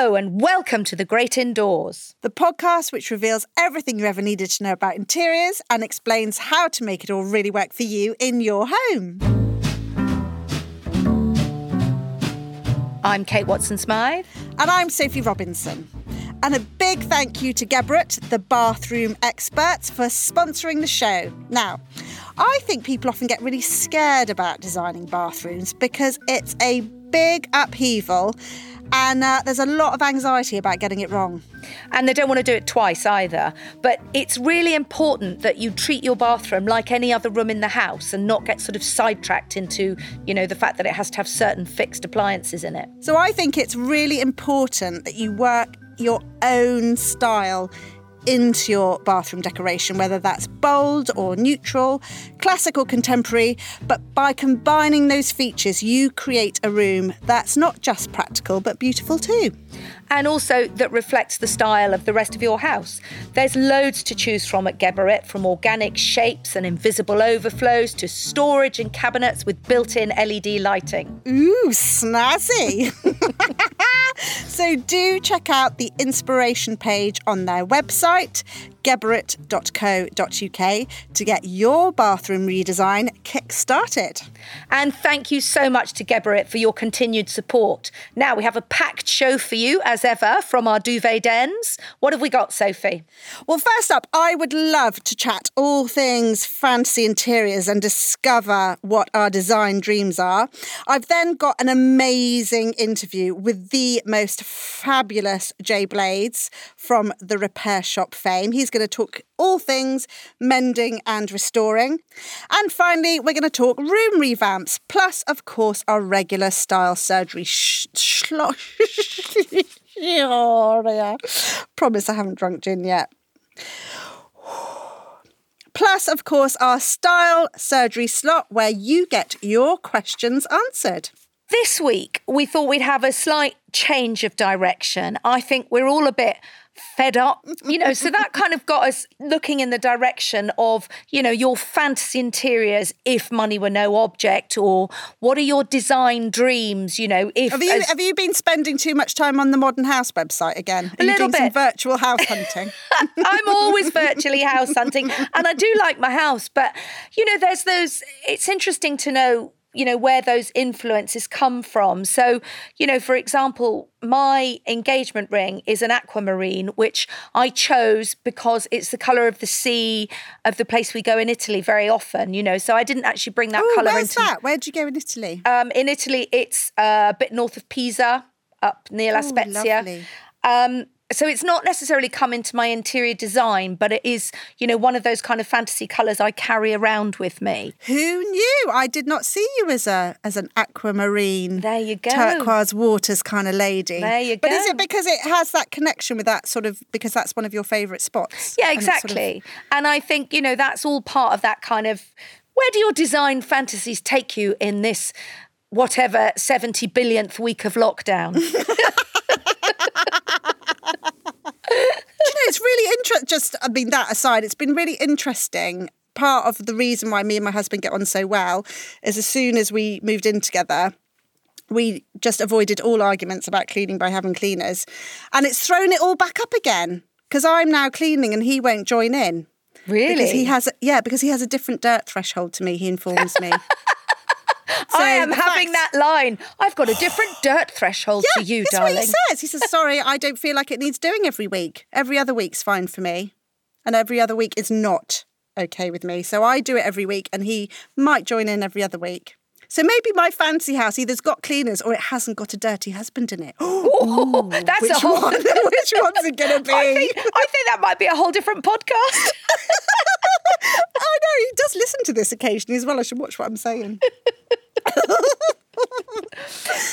Hello, and welcome to The Great Indoors. The podcast which reveals everything you ever needed to know about interiors and explains how to make it all really work for you in your home. I'm Kate Watson Smyth. And I'm Sophie Robinson. And a big thank you to Geberit, the bathroom experts, for sponsoring the show. Now, I think people often get really scared about designing bathrooms because it's a big upheaval and uh, there's a lot of anxiety about getting it wrong. And they don't want to do it twice either. But it's really important that you treat your bathroom like any other room in the house and not get sort of sidetracked into, you know, the fact that it has to have certain fixed appliances in it. So I think it's really important that you work your own style into your bathroom decoration, whether that's bold or neutral, classic or contemporary. But by combining those features, you create a room that's not just practical, but beautiful too and also that reflects the style of the rest of your house. There's loads to choose from at Geberit, from organic shapes and invisible overflows to storage and cabinets with built in LED lighting. Ooh, snazzy! so do check out the inspiration page on their website, geberit.co.uk to get your bathroom redesign kick-started. And thank you so much to Geberit for your continued support. Now we have a packed show for you, as ever, from our duvet dens. What have we got, Sophie? Well, first up, I would love to chat all things fancy interiors and discover what our design dreams are. I've then got an amazing interview with the most fabulous Jay Blades from the Repair Shop fame. He's going going to talk all things mending and restoring. And finally, we're going to talk room revamps, plus, of course, our regular style surgery. Sh- Promise I haven't drunk gin yet. Plus, of course, our style surgery slot where you get your questions answered. This week, we thought we'd have a slight change of direction. I think we're all a bit fed up, you know. so that kind of got us looking in the direction of, you know, your fantasy interiors if money were no object, or what are your design dreams, you know, if have you, as, have you been spending too much time on the Modern House website again? Are a little bit. virtual house hunting. I'm always virtually house hunting, and I do like my house, but you know, there's those. It's interesting to know you know where those influences come from. So you know for example my engagement ring is an aquamarine which i chose because it's the color of the sea of the place we go in italy very often you know. So i didn't actually bring that Ooh, color where's into that? Where'd you go in italy? Um, in italy it's uh, a bit north of pisa up near la spezia. um, so it's not necessarily come into my interior design, but it is, you know, one of those kind of fantasy colours I carry around with me. Who knew? I did not see you as a as an aquamarine, there you go, turquoise waters kind of lady. There you go. But is it because it has that connection with that sort of because that's one of your favourite spots? Yeah, exactly. And, sort of... and I think you know that's all part of that kind of. Where do your design fantasies take you in this whatever seventy billionth week of lockdown? you know, it's really interesting. Just, I mean, that aside, it's been really interesting. Part of the reason why me and my husband get on so well is as soon as we moved in together, we just avoided all arguments about cleaning by having cleaners. And it's thrown it all back up again because I'm now cleaning and he won't join in. Really? Because he has, yeah, because he has a different dirt threshold to me, he informs me. So I am having that line. I've got a different dirt threshold yeah, to you, that's darling. What he says. He says, "Sorry, I don't feel like it needs doing every week. Every other week's fine for me, and every other week is not okay with me. So I do it every week, and he might join in every other week." So maybe my fancy house either's got cleaners or it hasn't got a dirty husband in it. Ooh, that's which a whole. One, which one's it going to be? I think, I think that might be a whole different podcast. I know he does listen to this occasionally as well. I should watch what I'm saying.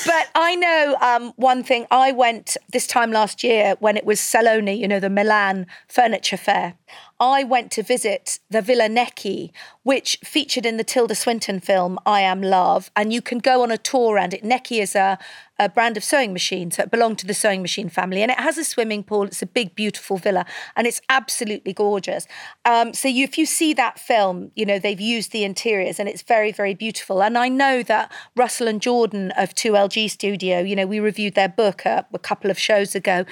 but I know um, one thing. I went this time last year when it was Salone, you know, the Milan furniture fair. I went to visit the Villa Necchi, which featured in the Tilda Swinton film I Am Love, and you can go on a tour around it. Necchi is a a brand of sewing machine. So it belonged to the sewing machine family. And it has a swimming pool. It's a big, beautiful villa. And it's absolutely gorgeous. Um, so you, if you see that film, you know, they've used the interiors and it's very, very beautiful. And I know that Russell and Jordan of 2LG Studio, you know, we reviewed their book a, a couple of shows ago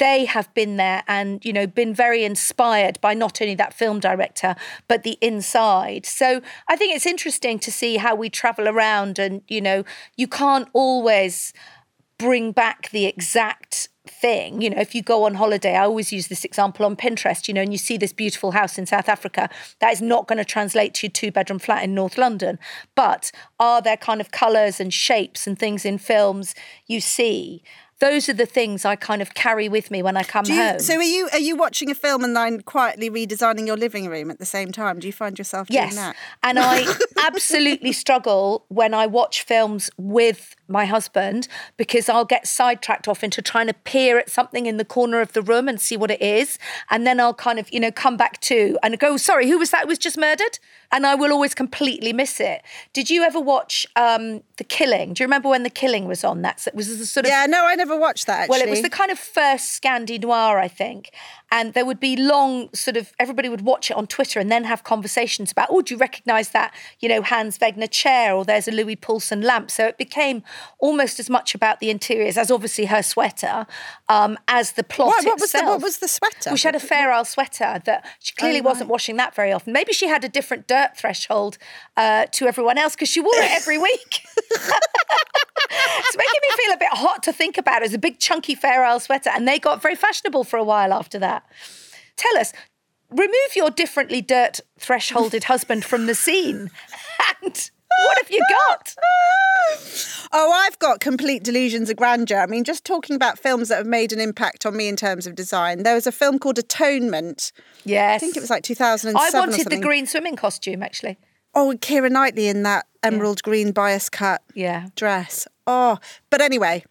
they have been there and you know been very inspired by not only that film director but the inside so i think it's interesting to see how we travel around and you know you can't always bring back the exact thing. You know, if you go on holiday, I always use this example on Pinterest, you know, and you see this beautiful house in South Africa, that is not going to translate to your two bedroom flat in North London. But are there kind of colours and shapes and things in films you see those are the things I kind of carry with me when I come you, home. So are you are you watching a film and then quietly redesigning your living room at the same time? Do you find yourself doing yes. that? And I absolutely struggle when I watch films with my husband because I'll get sidetracked off into trying to peer at something in the corner of the room and see what it is. And then I'll kind of, you know, come back to and go, sorry, who was that who was just murdered? And I will always completely miss it. Did you ever watch um, The Killing? Do you remember when The Killing was on? That's it was the sort of Yeah, no, I never watched that actually. Well, it was the kind of first Scandi noir, I think. And there would be long sort of everybody would watch it on Twitter and then have conversations about, oh, do you recognise that, you know, Hans Wegner chair or there's a Louis Poulsen lamp? So it became almost as much about the interiors as obviously her sweater um, as the plot what, what itself. Was the, what was the sweater? Well, she had a Fair Isle sweater that she clearly Oh, wasn't right. washing that very often. Maybe she had a different dirt threshold uh, to everyone else because she wore it every week. it's making me feel a bit hot to think about. It was a big chunky Fair Isle sweater, and they got very fashionable for a while after that. Tell us, remove your differently dirt thresholded husband from the scene, and what have you got? Oh, I've got complete delusions of grandeur. I mean, just talking about films that have made an impact on me in terms of design. There was a film called Atonement. Yes, I think it was like 2007 I wanted the green swimming costume actually. Oh, Keira Knightley in that emerald green bias cut Yeah. dress. Oh, but anyway,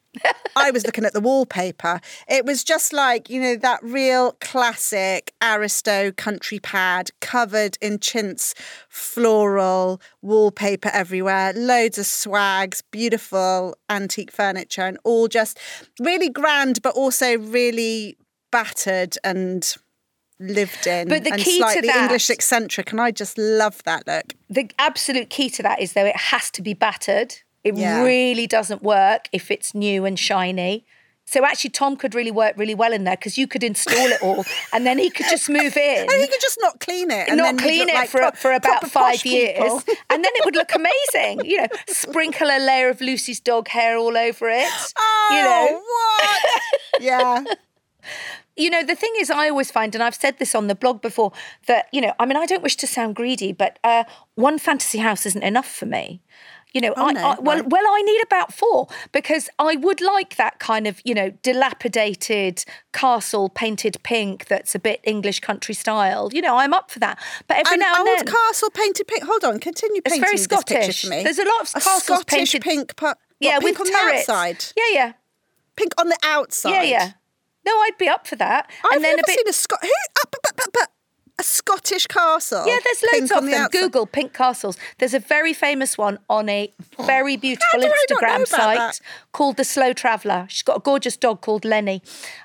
I was looking at the wallpaper. It was just like, you know, that real classic Aristo country pad covered in chintz, floral wallpaper everywhere, loads of swags, beautiful antique furniture, and all just really grand, but also really battered and lived in But the and key to slightly that- English eccentric. And I just love that look. the absolute key to that is though it has to be battered. It Yeah. really doesn't work if it's new and shiny. So actually, Tom could really work really well in there because you could install it all, and then he could just move in, And he could just not clean it. And not then clean it like for pro- for about five years, and then it would look amazing. You know, sprinkle a layer of Lucy's dog hair all over it. Oh, you know, what? yeah. you know, the thing is, I always find, and I've said this on the blog before, that, you know, I mean, I don't wish to sound greedy, but uh, one fantasy house isn't enough for me. You know, I, no, I, well, right. well, I need about four because I would like that kind of, you know, dilapidated castle painted pink that's a bit English country style. You know, I'm up for that. But every An now and old then, castle painted pink. Hold on, continue it's painting very this picture Scottish. for me. There's a lot of a castles Scottish painted, pink, what, yeah, pink with on turrets. the outside. Yeah, yeah, Pink on the outside. yeah, yeah. No, I'd be up for that. I've and then never a bit. seen a Scot. Who? Uh, but, but, but, a Scottish castle. Yeah, there's loads of them. Google pink castles. There's a very famous one on a very beautiful do I not know Instagram site called The Slow Traveller. She's got a gorgeous dog called Lenny.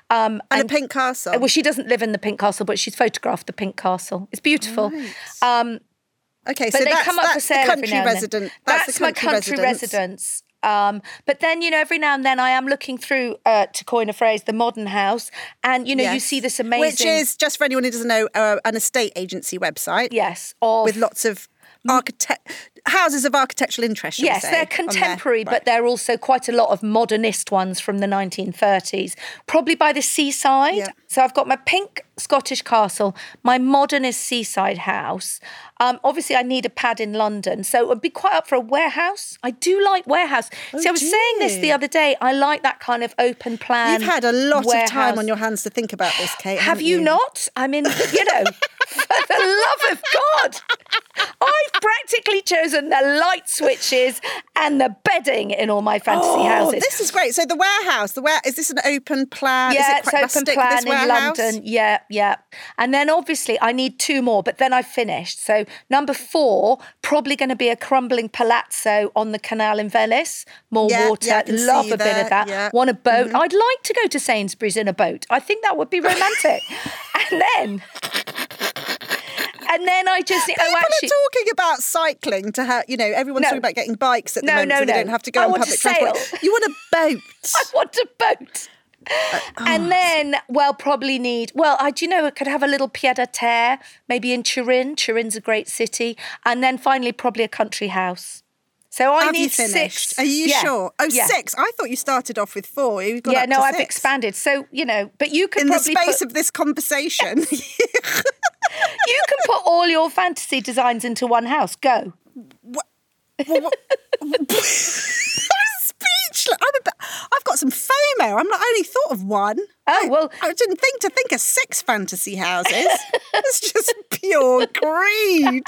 Um, And, a pink castle. well, she doesn't live in the pink castle, but she's photographed the pink castle. It's beautiful. Um, okay, but so they that's, come up for sale the every country now and then. resident. That's, That's, the my country, country residence. residence. Um, but then, you know, every now and then I am looking through, uh, to coin a phrase, the modern house, and you know, you see this amazing, Which is, just for anyone who doesn't know, uh, an estate agency website. Yes, of with lots of architect houses of architectural interest. Yes, say, they're contemporary, but they're also quite a lot of modernist ones from the 1930s, probably by the seaside. Yeah. So I've got my pink Scottish castle, my modernist seaside house. Um, obviously, I need a pad in London, so I'd be quite up for a warehouse. I do like warehouse. See, I was do saying this the other day. I like that kind of open plan. You've had a lot of time on your hands to think about this, Kate. Have haven't you not? I mean, you know, for the love of God, I've practically chosen the light switches and the bedding in all my fantasy Oh, houses. this is great. So the warehouse, the where is this an open plan? is yeah, it it's open plan this in warehouse? London. Yeah, yeah. And then obviously I need two more, but then I've finished. So number four, probably going to be a crumbling palazzo on the canal in Venice. More Yeah, water. yeah, Love a bit of that. yeah. Mm-hmm. Want a boat. I'd like to go to Sainsbury's in a boat. I think that would be romantic. and then and then I just oh People actually are talking about cycling to have, you know, everyone's No. talking about getting bikes at the No, moment no, so they don't have to go I on public transport. You want a boat. I want a boat. Uh, and then, well, probably need. Well, I do you know I could have a little pied à terre, maybe in Turin. Turin's a great city, and then finally probably a country house. So I have need six. Are you Yeah, sure? Oh, yeah. six. I thought you started off with four. You've gone Yeah, no, to I've expanded. So you know, but you could In the space put, of this conversation. you can put all your fantasy designs into one house. Go. Well, what- I'm speechless. I'm a bit, I've got some FOMO. I'm not I only thought of one. Oh well, I didn't think to think of six fantasy houses. it's just pure greed.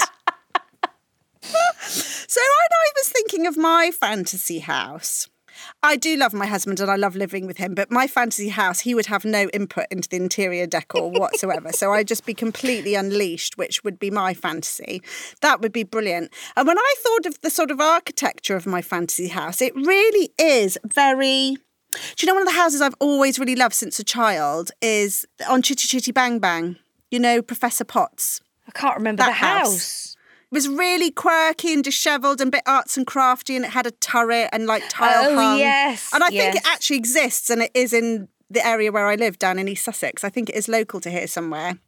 so I was thinking of my fantasy house, I do love my husband and I love living with him, but my fantasy house, he would have no input into the interior decor whatsoever. so I'd just be completely unleashed, which would be my fantasy. That would be brilliant. And when I thought of the sort of architecture of my fantasy house, it really is very do you know one of the houses I've always really loved since a child is on Chitty Chitty Bang Bang? You know, Professor Potts. I can't remember That the house. house. It was really quirky and dishevelled and a bit arts and crafty, and it had a turret and like tile Oh, hung. yes, And I think it actually exists, and it is in the area where I live down in East Sussex. I think it is local to here somewhere.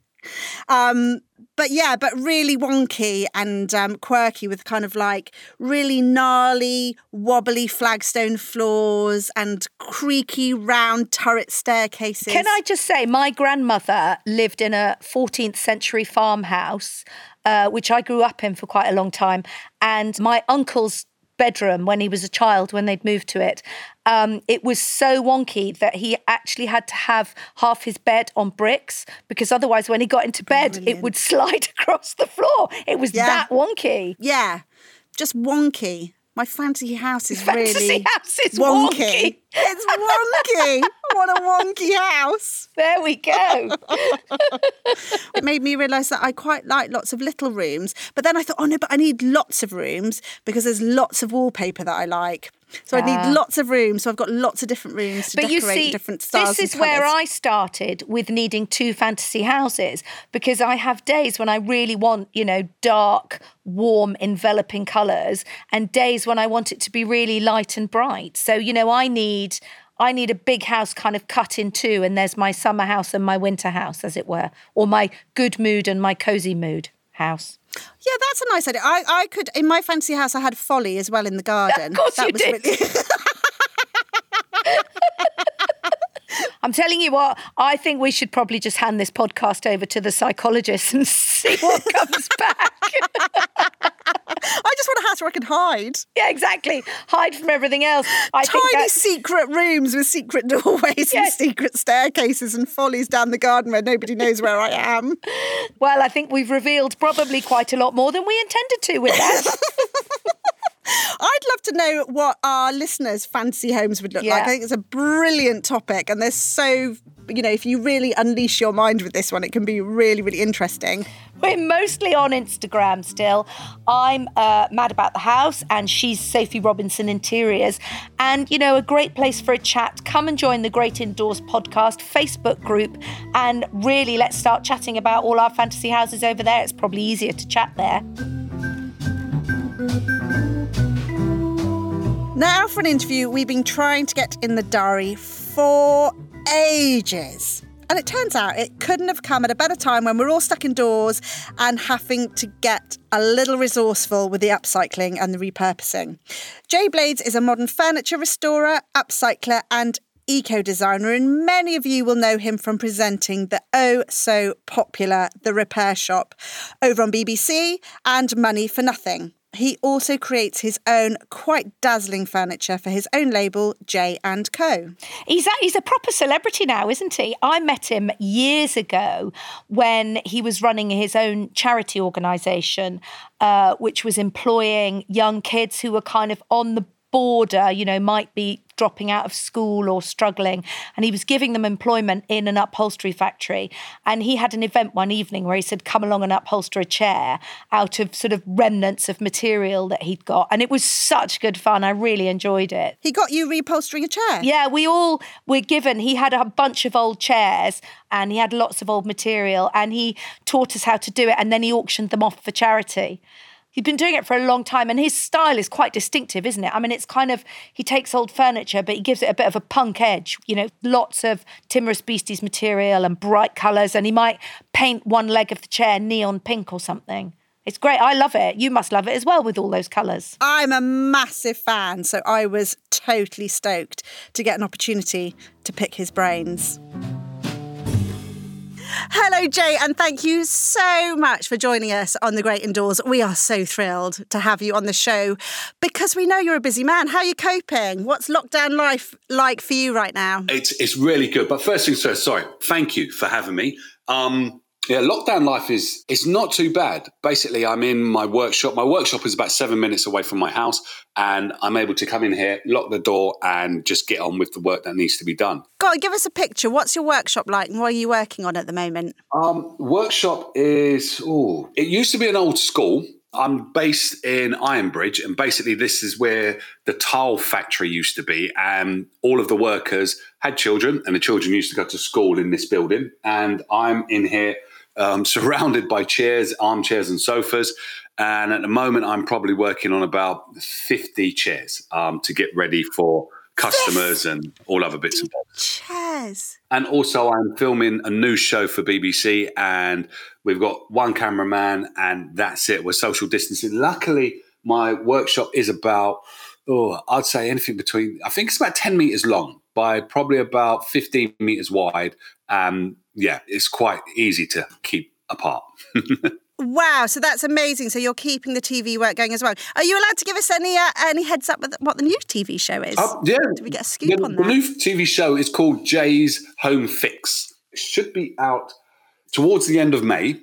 Um, but yeah, but really wonky and um, quirky with kind of like really gnarly, wobbly flagstone floors and creaky round turret staircases. Can I just say, my grandmother lived in a 14th century farmhouse, uh, which I grew up in for quite a long time. And my uncle's bedroom, when he was a child, when they'd moved to it, um, it was so wonky that he actually had to have half his bed on bricks because otherwise, when he got into bed, it would slide across the floor. It was Yeah. that wonky. Yeah, just wonky. My fantasy house is Fantasy really house is wonky. It's wonky. what a wonky house. There we go. It made me realise that I quite like lots of little rooms. But then I thought, oh no, but I need lots of rooms because there's lots of wallpaper that I like. So I Ah. need lots of rooms. So I've got lots of different rooms to But you decorate see, different styles. this is where I started with needing two fantasy houses because I have days when I really want, you know, dark, warm, enveloping colours, and days when I want it to be really light and bright. So you know, I need. I need a big house kind of cut in two, and there's my summer house and my winter house, as it were, or my good mood and my cozy mood house. Yeah, that's a nice idea. I, I could in my fancy house. I had folly as well in the garden. Of course that you did. Really... I'm telling you what, I think we should probably just hand this podcast over to the psychologist and see what comes back. I just want a house where I can hide. Yeah, exactly. Hide from everything else. I Tiny secret rooms with secret doorways and secret staircases and follies down the garden where nobody knows where I am. well, I think we've revealed probably quite a lot more than we intended to with that. I'd love to know what our listeners' fancy homes would look like. I think it's a brilliant topic, and there's so you know if you really unleash your mind with this one, it can be really really interesting. We're mostly on Instagram still. I'm uh, mad about the house, and she's Sophie Robinson Interiors. And, you know, a great place for a chat. Come and join the Great Indoors podcast Facebook group. And really, let's start chatting about all our fantasy houses over there. It's probably easier to chat there. Now for an interview we've been trying to get in the diary for ages. And it turns out it couldn't have come at a better time when we're all stuck indoors and having to get a little resourceful with the upcycling and the repurposing. Jay Blades is a modern furniture restorer, upcycler, and eco designer, and many of you will know him from presenting the oh so popular The Repair Shop over on BBC and Money for Nothing. He also creates his own quite dazzling furniture for his own label, Jay and Co. He's a, he's a proper celebrity now, isn't he? I met him years ago when he was running his own charity organisation, uh, which was employing young kids who were kind of on the border, you know, might be dropping out of school or struggling. And he was giving them employment in an upholstery factory. And he had an event one evening where he said, Come along and upholster a chair out of sort of remnants of material that he'd got. And it was such good fun. I really enjoyed it. He got you reupholstering a chair? Yeah, we all were given, he had a bunch of old chairs and he had lots of old material and he taught us how to do it and then he auctioned them off for charity. He'd been doing it for a long time, and his style is quite distinctive, isn't it? I mean, it's kind of he takes old furniture, but he gives it a bit of a punk edge. You know, lots of timorous beasties material and bright colours, and he might paint one leg of the chair neon pink or something. It's great. I love it. You must love it as well with all those colours. I'm a massive fan, so I was totally stoked to get an opportunity to pick his brains. Hello, Jay, and thank you so much for joining us on The Great Indoors. We are so thrilled to have you on the show because we know you're a busy man. How are you coping? What's lockdown life like for you right now? It's, it's really good. But first things first, sorry, thank you for having me. Um, yeah, lockdown life is is not too bad. Basically, I'm in my workshop. My workshop is about seven minutes away from my house, and I'm able to come in here, lock the door, and just get on with the work that needs to be done. God, give us a picture. What's your workshop like, and what are you working on at the moment? Um, workshop is oh, it used to be an old school. I'm based in Ironbridge, and basically, this is where the tile factory used to be. And all of the workers had children, and the children used to go to school in this building. And I'm in here um, surrounded by chairs, armchairs, and sofas. And at the moment, I'm probably working on about 50 chairs um, to get ready for customers and all other bits and bobs. Chairs. And also, I'm filming a new show for BBC, and we've got one cameraman, and that's it. We're social distancing. Luckily, my workshop is about, oh, I'd say anything between, I think it's about 10 meters long by probably about 15 meters wide. Um, yeah, it's quite easy to keep apart. Wow, so that's amazing. So you're keeping the TV work going as well. Are you allowed to give us any uh, any heads up with what the new TV show is? Uh, yeah, do we get a scoop the, on that? The new TV show is called Jay's Home Fix. It should be out towards the end of May,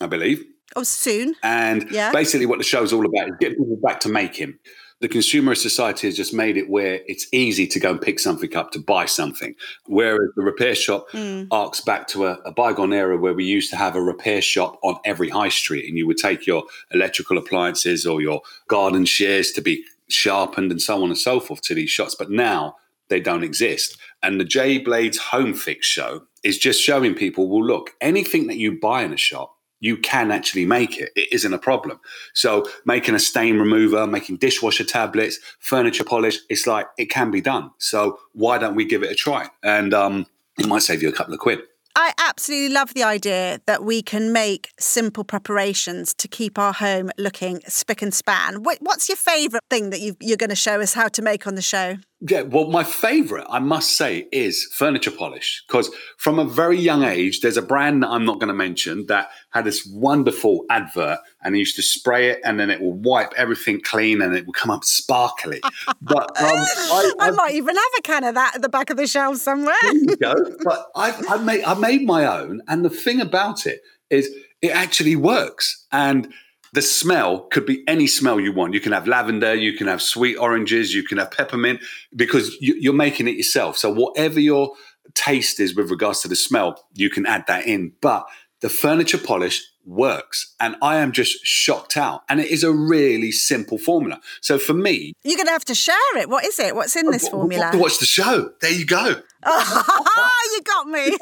I believe. Oh, soon. And yeah. basically, what the show's all about is getting people back to making the consumer society has just made it where it's easy to go and pick something up to buy something. Whereas the repair shop mm. arcs back to a, a, bygone era where we used to have a repair shop on every high street and you would take your electrical appliances or your garden shears to be sharpened and so on and so forth to these shops. But now they don't exist. And the Jay Blades Home Fix show is just showing people well, look, anything that you buy in a shop you can actually make it. It isn't a problem. So making a stain remover, making dishwasher tablets, furniture polish, it's like it can be done. So why don't we give it a try? And um, it might save you a couple of quid. I absolutely love the idea that we can make simple preparations to keep our home looking spick and span. What's your favourite thing that you are going to show us how to make on the show? Yeah, well, my favorite, I must say, is furniture polish. Because from a very young age, there's a brand that I'm not going to mention that had this wonderful advert, and used to spray it, and then it will wipe everything clean, and it will come up sparkly. But um, I, I, might even have a can of that at the back of the shelf somewhere. There you go. But I, I made I made my own, and the thing about it is, it actually works, and the smell could be any smell you want. You can have lavender, you can have sweet oranges, you can have peppermint because you, are making it yourself. So whatever your taste is with regards to the smell, you can add that in. But the furniture polish works and I am just shocked out. And it is a really simple formula. So for me, you're going to have to share it. What is it? What's in oh, this formula? Watch the show. There you go. Oh, you got me.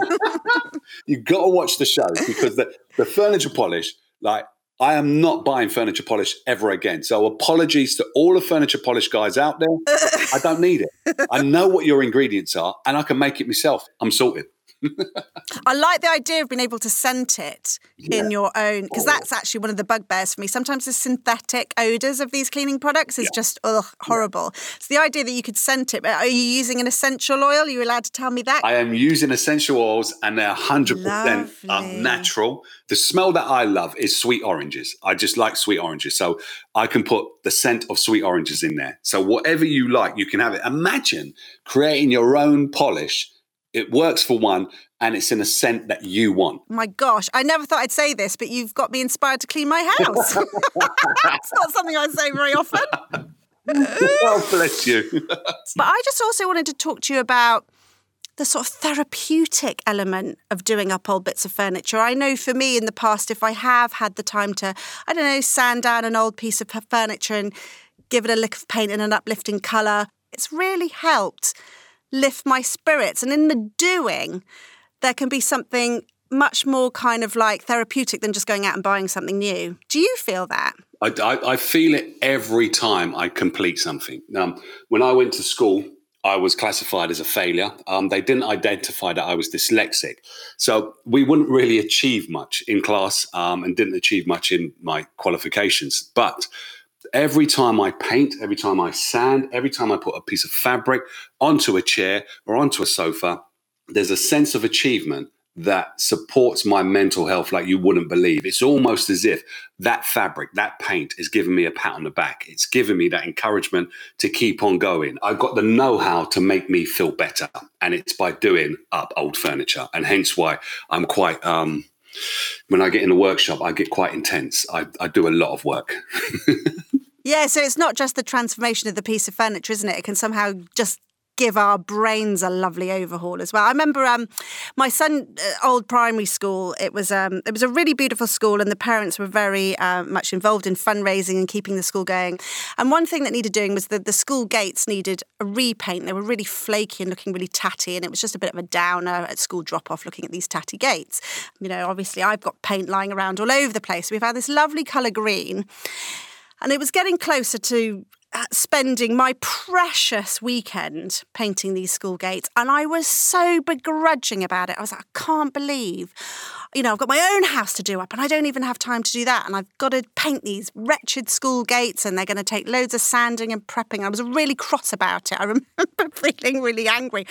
you got to watch the show because the, the furniture polish, like I am not buying furniture polish ever again. So apologies to all the furniture polish guys out there. I don't need it. I know what your ingredients are and I can make it myself. I'm sorted. I like the idea of being able to scent it yeah. in your own because oh. that's actually one of the bugbears for me. Sometimes the synthetic odors of these cleaning products is yeah. just ugh, horrible. Yeah. So the idea that you could scent it, are you using an essential oil? Are you allowed to tell me that? I am using essential oils and they're 100% um, natural. The smell that I love is sweet oranges. I just like sweet oranges. So I can put the scent of sweet oranges in there. So whatever you like, you can have it. Imagine creating your own polish it works for one and it's in a scent that you want. My gosh, I never thought I'd say this, but you've got me inspired to clean my house. That's not something I say very often. oh, bless you. but I just also wanted to talk to you about the sort of therapeutic element of doing up old bits of furniture. I know for me in the past, if I have had the time to, I don't know, sand down an old piece of furniture and give it a lick of paint in an uplifting colour, it's really helped lift my spirits. And in the doing, there can be something much more kind of like therapeutic than just going out and buying something new. Do you feel that? I, I, I feel it every time I complete something. Um, when I went to school, I was classified as a failure. Um, they didn't identify that I was dyslexic. So we wouldn't really achieve much in class um, and didn't achieve much in my qualifications. But every time I paint, every time I sand, every time I put a piece of fabric onto a chair or onto a sofa, there's a sense of achievement that supports my mental health like you wouldn't believe. It's almost as if that fabric, that paint is giving me a pat on the back. It's giving me that encouragement to keep on going. I've got the know how to make me feel better. And it's by doing up old furniture. And hence why I'm quite, um, when I get in a workshop, I get quite intense. I, I do a lot of work. Yeah, so it's not just the transformation of the piece of furniture, isn't it? It can somehow just give our brains a lovely overhaul as well. I remember um, my son, uh, old primary school. It was um, it was a really beautiful school, and the parents were very uh, much involved in fundraising and keeping the school going. And one thing that needed doing was that the school gates needed a repaint. They were really flaky and looking really tatty, and it was just a bit of a downer at school drop off looking at these tatty gates. You know, obviously I've got paint lying around all over the place. We've had this lovely colour green. And it was getting closer to spending my precious weekend painting these school gates. And I was so begrudging about it. I was like, I can't believe, you know, I've got my own house to do up and I don't even have time to do that. And I've got to paint these wretched school gates and they're going to take loads of sanding and prepping. I was really cross about it. I remember feeling really angry.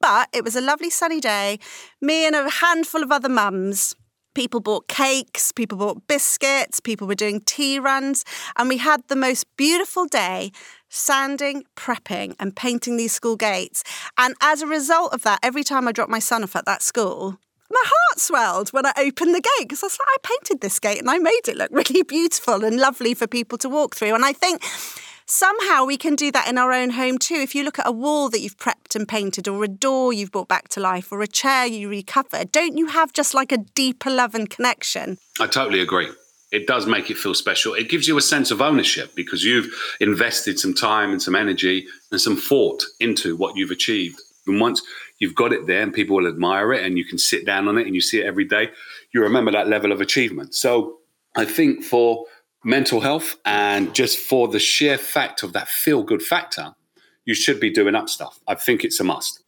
But it was a lovely sunny day. Me and a handful of other mums People bought cakes, people bought biscuits, people were doing tea runs, and we had the most beautiful day sanding, prepping, and painting these school gates. And as a result of that, every time I dropped my son off at that school, my heart swelled when I opened the gate because I was like, I painted this gate and I made it look really beautiful and lovely for people to walk through. And I think somehow we can do that in our own home too. If you look at a wall that you've prepped and painted, or a door you've brought back to life, or a chair you recovered, don't you have just like a deeper love and connection? I totally agree. It does make it feel special. It gives you a sense of ownership because you've invested some time and some energy and some thought into what you've achieved. And once you've got it there and people will admire it and you can sit down on it and you see it every day, you remember that level of achievement. So I think for mental health and just for the sheer fact of that feel good factor, you should be doing up stuff. I think it's a must.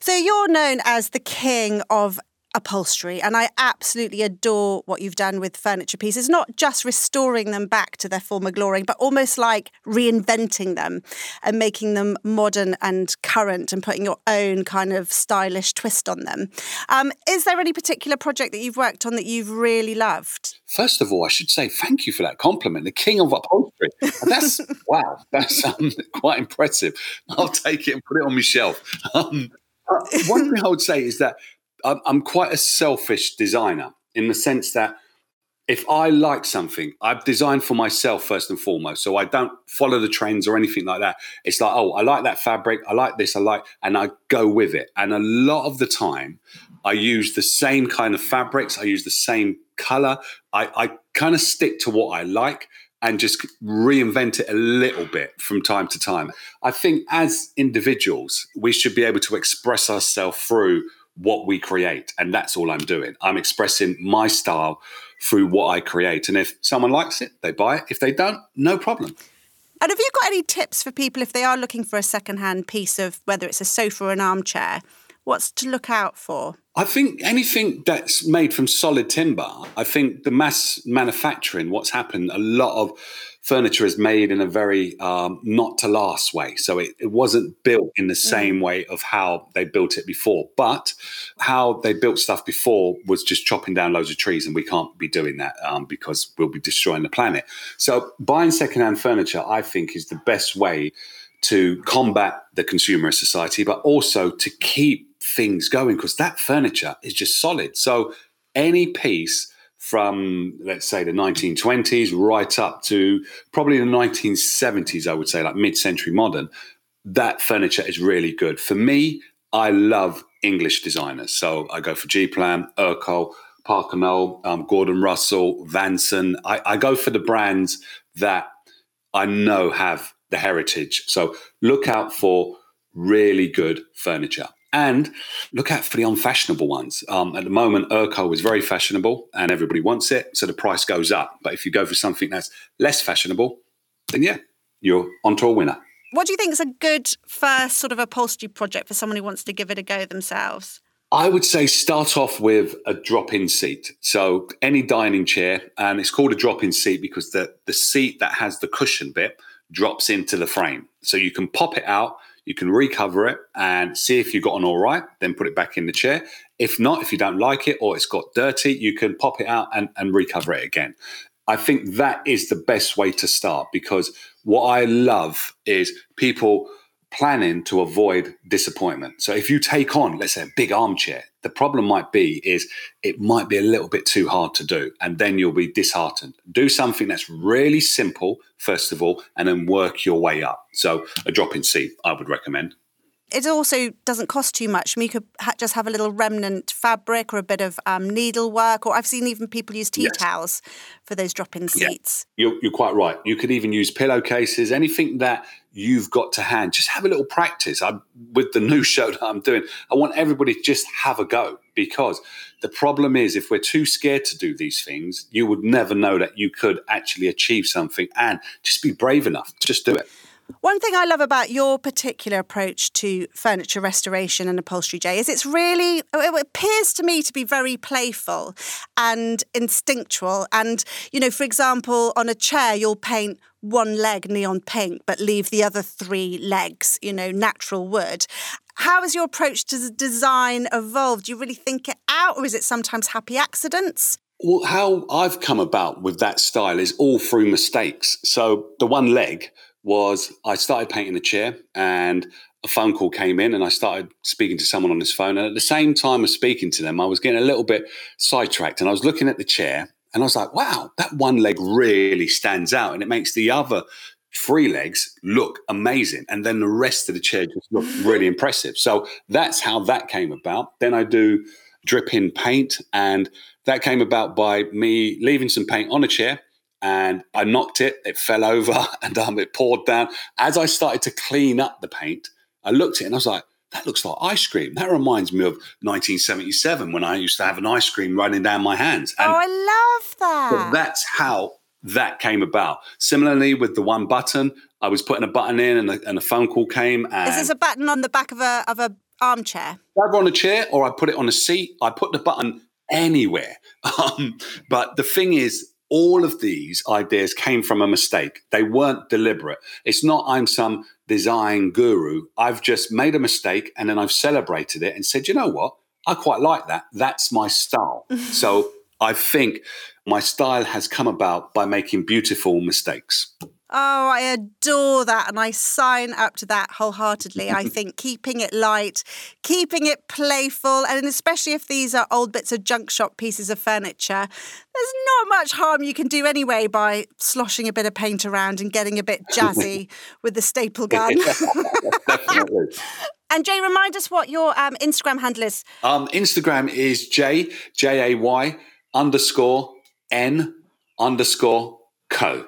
So you're known as the king of upholstery and I absolutely adore what you've done with furniture pieces not just restoring them back to their former glory but almost like reinventing them and making them modern and current and putting your own kind of stylish twist on them. Um, is there any particular project that you've worked on that you've really loved? First of all I should say thank you for that compliment the king of upholstery. That's wow that's um, quite impressive. I'll take it and put it on my shelf. Um, uh, one thing I would say is that I'm quite a selfish designer in the sense that if I like something, I've designed for myself first and foremost. So I don't follow the trends or anything like that. It's like, oh, I like that fabric. I like this. I like, and I go with it. And a lot of the time, I use the same kind of fabrics. I use the same color. I, I kind of stick to what I like and just reinvent it a little bit from time to time. I think as individuals, we should be able to express ourselves through what we create. And that's all I'm doing. I'm expressing my style through what I create. And if someone likes it, they buy it. If they don't, no problem. And have you got any tips for people if they are looking for a secondhand piece of whether it's a sofa or an armchair? What's to look out for? I think anything that's made from solid timber, I think the mass manufacturing, what's happened, a lot of furniture is made in a very um, not to last way. So it, it wasn't built in the same mm. way of how they built it before. But how they built stuff before was just chopping down loads of trees, and we can't be doing that um, because we'll be destroying the planet. So buying secondhand furniture, I think, is the best way to combat the consumerist society, but also to keep things going because that furniture is just solid. So any piece from let's say the 1920s right up to probably the 1970s, I would say, like mid-century modern, that furniture is really good. For me, I love English designers. So I go for G Plan, Ercol, Parker um, Gordon Russell, Vanson. I, I go for the brands that I know have the heritage. So look out for really good furniture. And look out for the unfashionable ones. Um, at the moment, Ercol is very fashionable and everybody wants it, so the price goes up. But if you go for something that's less fashionable, then yeah, you're onto a winner. What do you think is a good first sort of upholstery project for someone who wants to give it a go themselves? I would say start off with a drop in seat. So, any dining chair, and it's called a drop in seat because the, the seat that has the cushion bit drops into the frame. So, you can pop it out you can recover it and see if you got on all right, then put it back in the chair. If not, if you don't like it or it's got dirty, you can pop it out and, and recover it again. I think that is the best way to start because what I love is people planning to avoid disappointment. So if you take on, let's say, a big armchair, the problem might be is it might be a little bit too hard to do, and then you'll be disheartened. Do something that's really simple first of all, and then work your way up. So a drop in C, I would recommend it also doesn't cost too much. I mean, you could ha- just have a little remnant fabric or a bit of um, needlework, or I've seen even people use tea yes. towels for those drop-in seats. Yeah. You're, you're, quite right. You could even use pillowcases, anything that you've got to hand. Just have a little practice. I, with the new show that I'm doing, I want everybody to just have a go because the problem is if we're too scared to do these things, you would never know that you could actually achieve something and just be brave enough. Just do it. One thing I love about your particular approach to furniture restoration and upholstery, Jay, is it's really, it appears to me to be very playful and instinctual. And, you know, for example, on a chair, you'll paint one leg neon pink, but leave the other three legs, you know, natural wood. How has your approach to design evolved? Do you really think it out, or is it sometimes happy accidents? Well, how I've come about with that style is all through mistakes. So the one leg was I started painting a chair and a phone call came in and I started speaking to someone on this phone. And at the same time as speaking to them, I was getting a little bit sidetracked and I was looking at the chair and I was like, wow, that one leg really stands out and it makes the other three legs look amazing. And then the rest of the chair just looked really impressive. So that's how that came about. Then I do drip in paint and that came about by me leaving some paint on a chair and I knocked it. It fell over and um, it poured down. As I started to clean up the paint, I looked at it and I was like, that looks like ice cream. That reminds me of 1977 when I used to have an ice cream running down my hands. And oh, I love that. that's how that came about. Similarly, with the one button, I was putting a button in and a, and a phone call came. And Is this a button on the back of a of a armchair? Either on a chair or I put it on a seat. I put the button anywhere. Um, but the thing is, all of these ideas came from a mistake. They weren't deliberate. It's not I'm some design guru. I've just made a mistake and then I've celebrated it and said, you know what? I quite like that. That's my style. so I think my style has come about by making beautiful mistakes. Oh, I adore that. And I sign up to that wholeheartedly. I think keeping it light, keeping it playful, and especially if these are old bits of junk shop pieces of furniture, there's not much harm you can do anyway by sloshing a bit of paint around and getting a bit jazzy with the staple gun. And Jay, remind us what your um, Instagram handle is. Um, Instagram is J J A Y underscore N underscore co.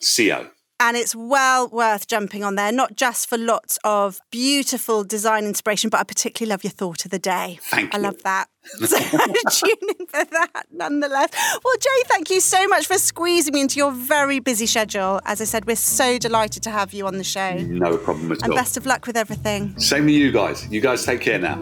C O and it's well worth jumping on there, not just for lots of beautiful design inspiration, but I particularly love your thought of the day. Thank I you. love that. So tune in for that nonetheless. Well, Jay, thank you so much for squeezing me into your very busy schedule. As I said, we're so delighted to have you on the show. No problem at and all. And best of luck with everything. Same to you guys. You guys take care now.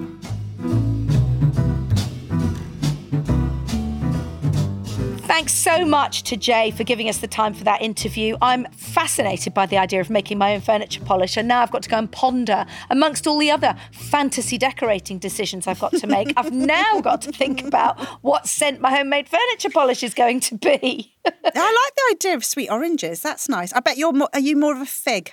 Thanks so much to Jay for giving us the time for that interview. I'm fascinated by the idea of making my own furniture polish, and now I've got to go and ponder amongst all the other fantasy decorating decisions I've got to make. I've now got to think about what scent my homemade furniture polish is going to be. I like the idea of sweet oranges. That's nice. I bet you're more, are you more of a fig?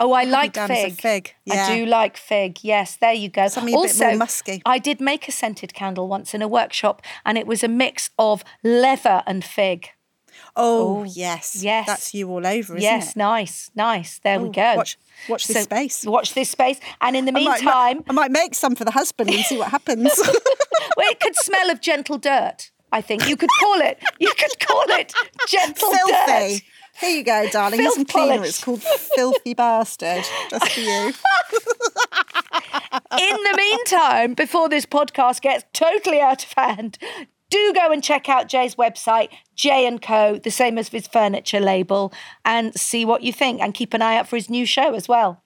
Oh, I like down as a fig. fig, yeah. I do like fig. Yes, there you go. Something a bit also, more musky. I did make a scented candle once in a workshop, and it was a mix of leather and fig. Oh, oh yes. yes. That's you all over, isn't yes, it? nice, nice. There we Oh, go. watch- watch this space. Watch this space. And in the I might- meantime, I might make some for the husband and see what happens. well, it could smell of gentle dirt. I think you could call it. You could call it gentle Filthy. dirt. Here you go, darling. Here's some Filth cleaner. It's called Filthy Bastard. Just for you. In the meantime, before this podcast gets totally out of hand, do go and check out Jay's website, Jay and Co, the same as his furniture label, and see what you think. And keep an eye out for his new show as well.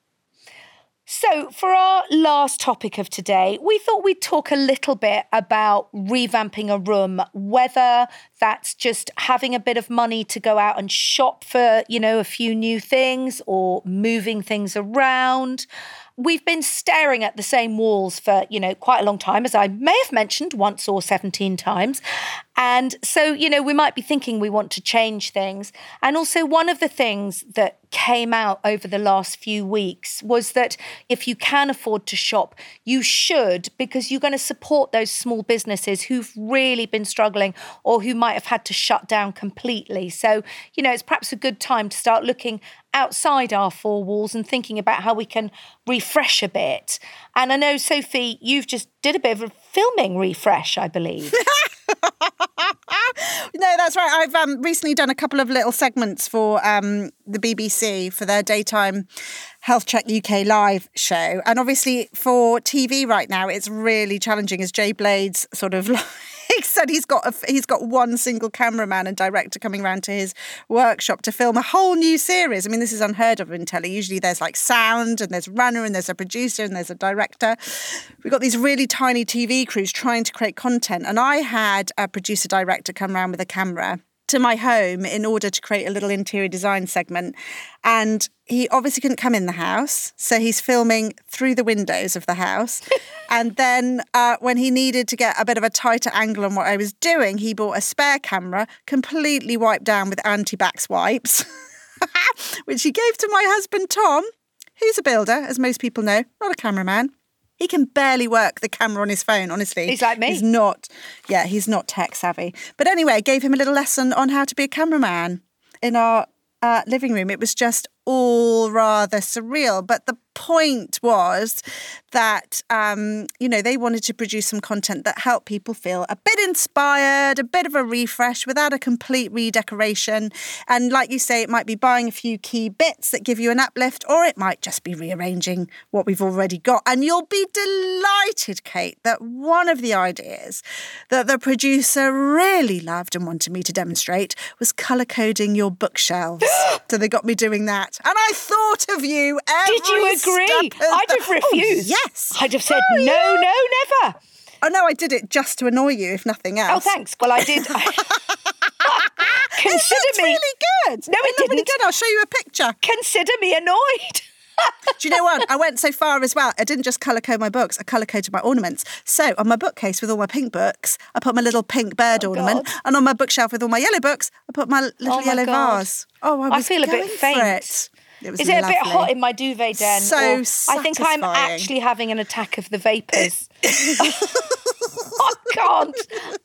So, for our last topic of today, we thought we'd talk a little bit about revamping a room, whether that's just having a bit of money to go out and shop for, you know, a few new things or moving things around. We've been staring at the same walls for, you know, quite a long time, as I may have mentioned once or 17 times. And so, you know, we might be thinking we want to change things. And also, one of the things that came out over the last few weeks was that if you can afford to shop, you should, because you're going to support those small businesses who've really been struggling or who might have had to shut down completely. So, you know, it's perhaps a good time to start looking outside our four walls and thinking about how we can refresh a bit. And I know, Sophie, you've just did a bit of a filming refresh, I believe. No, that's right. I've um, recently done a couple of little segments for um, the BBC for their daytime Health Check UK live show. And obviously for TV right now, it's really challenging as Jay Blades sort of like said he's got a, he's got one single cameraman and director coming round to his workshop to film a whole new series. I mean, this is unheard of in telly. Usually there's like sound and there's runner and there's a producer and there's a director. We've got these really tiny TV crews trying to create content. And I had a producer director come round with a camera to my home in order to create a little interior design segment. And he obviously couldn't come in the house. So he's filming through the windows of the house. and then uh, when he needed to get a bit of a tighter angle on what I was doing, he bought a spare camera, completely wiped down with anti bax wipes, which he gave to my husband, Tom, who's a builder, as most people know, not a cameraman. He can barely work the camera on his phone, honestly. He's like me. He's not, yeah, he's not tech savvy. But anyway, I gave him a little lesson on how to be a cameraman in our uh, living room. It was just all rather surreal. But the point was that, um, you know, they wanted to produce some content that helped people feel a bit inspired, a bit of a refresh without a complete redecoration. And like you say, it might be buying a few key bits that give you an uplift, or it might just be rearranging what we've already got. And you'll be delighted, Kate, that one of the ideas that the producer really loved and wanted me to demonstrate was colour coding your bookshelves. so they got me doing that. And I thought of you every Did you agree? I'd have refused. Oh, yes. I'd have said, Oh, no, yeah. no, never. Oh no, I did it just to annoy you, if nothing else. Oh, else. thanks. Well, I did. It Consider looked me. really good. No, it really didn't. good. I'll show you a picture. Consider me annoyed. Do you know what? I went so far as well. I didn't just colour code my books, I colour coded my ornaments. So on my bookcase with all my pink books, I put my little pink bird Oh, ornament. God. And on my bookshelf with all my yellow books, I put my little Oh, my yellow God. vase. Oh, I I feel a bit faint. It. Was Is it a bit hot in my duvet den? So I think I'm actually having an attack of the vapours. I can't.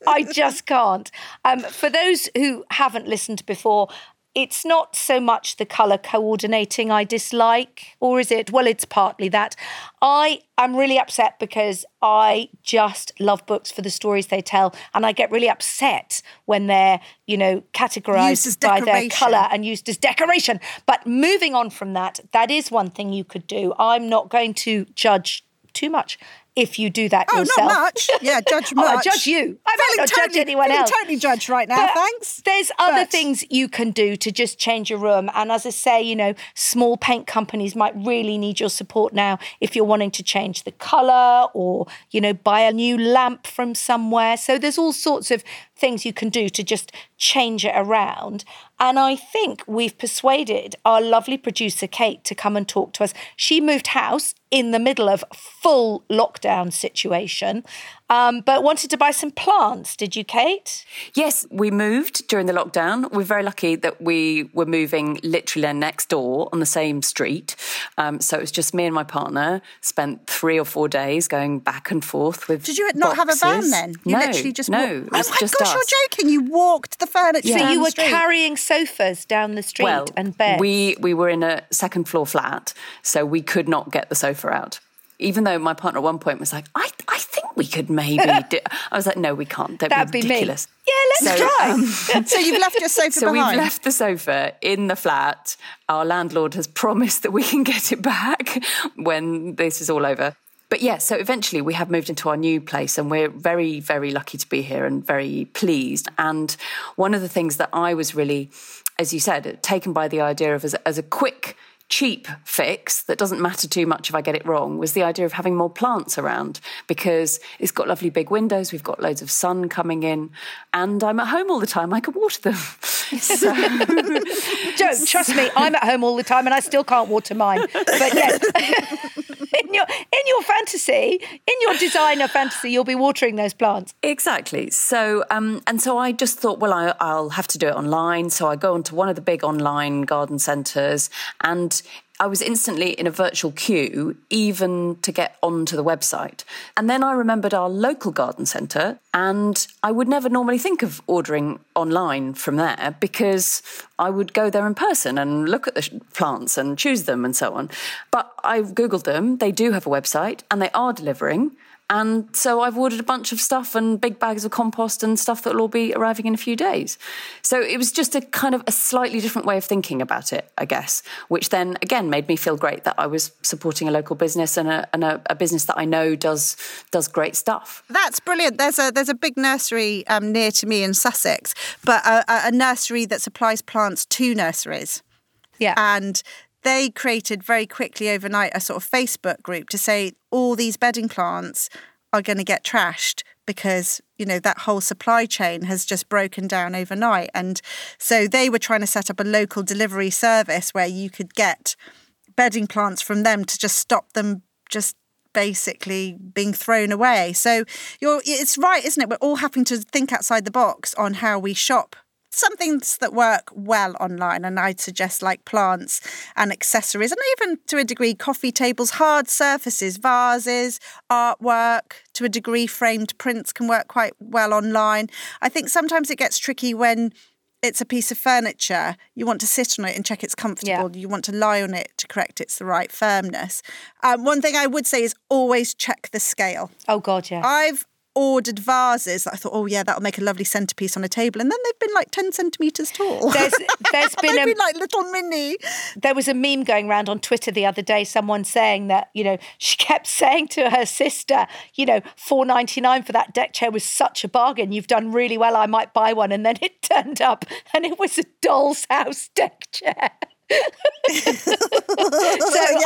I just can't. Um, for those who haven't listened before, it's not so much the colour coordinating I dislike, or is it? Well, it's partly that. I am really upset because I just love books for the stories they tell, and I get really upset when they're, you know, categorised by their colour and used as decoration. But moving on from that, that is one thing you could do. I'm not going to judge too much if you do that Oh, yourself. not much. Yeah, judge Oh, I much. judge you. I might Feeling not judge totally- anyone feeling else. totally judged right now, But thanks. There's other But- things you can do to just change your room. And as I say, you know, small paint companies might really need your support now if you're wanting to change the colour or, you know, buy a new lamp from somewhere. So there's all sorts of things you can do to just change it around. And I think we've persuaded our lovely producer, Kate, to come and talk to us. She moved house in the middle of full lockdown situation, um, but wanted to buy some plants. Did you, Kate? Yes, we moved during the lockdown. We're very lucky that we were moving literally next door on the same street. Um, so it was just me and my partner. Spent three or four days going back and forth with. Did you not have a van then? You no, literally just no. walked- It was oh my just gosh, us. you're joking. You walked the furniture. Yeah. So you were carrying sofas down the street well, and beds. we we were in a second floor flat, so we could not get the sofa out. Even though my partner at one point was like, "I I think we could maybe," do. I was like, "No, we can't. Don't That'd be be ridiculous." Yeah, let's So, try. um, So you've left your sofa So behind. we've left the sofa in the flat. Our landlord has promised that we can get it back when this is all over. But yeah, so eventually we have moved into our new place and we're very, very lucky to be here and very pleased. And one of the things that I was really, as you said, taken by the idea of as, as a quick, cheap fix that doesn't matter too much if I get it wrong was the idea of having more plants around because it's got lovely big windows, we've got loads of sun coming in, and I'm at home all the time. I can water them. So, Don't trust me. I'm at home all the time and I still can't water mine. But yes, in your in your fantasy, in your designer fantasy, you'll be watering those plants. Exactly. So, um, and so I just thought, well, I, I'll have to do it online. So I go onto one of the big online garden centres, and I was instantly in a virtual queue, even to get onto the website. And then I remembered our local garden centre, and I would never normally think of ordering online from there because I would go there in person and look at the plants and choose them and so on. But I've Googled them, they do have a website, and they are delivering. And so I've ordered a bunch of stuff and big bags of compost and stuff that will all be arriving in a few days. So it was just a kind of a slightly different way of thinking about it, I guess, which then again made me feel great that I was supporting a local business and a, and a, a business that I know does does great stuff. That's brilliant. There's a there's a big nursery um, near to me in Sussex, but a, a- a nursery that supplies plants to nurseries. Yeah. and they created very quickly overnight a sort of Facebook group to say all these bedding plants are going to get trashed because you know that whole supply chain has just broken down overnight. And so they were trying to set up a local delivery service where you could get bedding plants from them to just stop them just basically being thrown away. So you're it's right isn't it? We're all having to think outside the box on how we shop some things that work well online and i'd suggest like plants and accessories and even to a degree coffee tables hard surfaces vases artwork. To a degree framed prints can work quite well online. I think sometimes it gets tricky when it's a piece of furniture. You want to sit on it and check it's comfortable. You want to lie on it to correct it's the right firmness. Um, one thing i would say is always check the scale. Oh God, yeah. I've ordered vases that I thought, oh yeah, that'll make a lovely centerpiece on a table, and then they've been like ten centimeters tall. There's there's been they've a been like little mini. there was a meme going around on Twitter the other day, someone saying that, you know, she kept saying to her sister, you know, four ninety nine for that deck chair was such a bargain. You've done really well. I might buy one. And then it turned up and it was a doll's house deck chair. So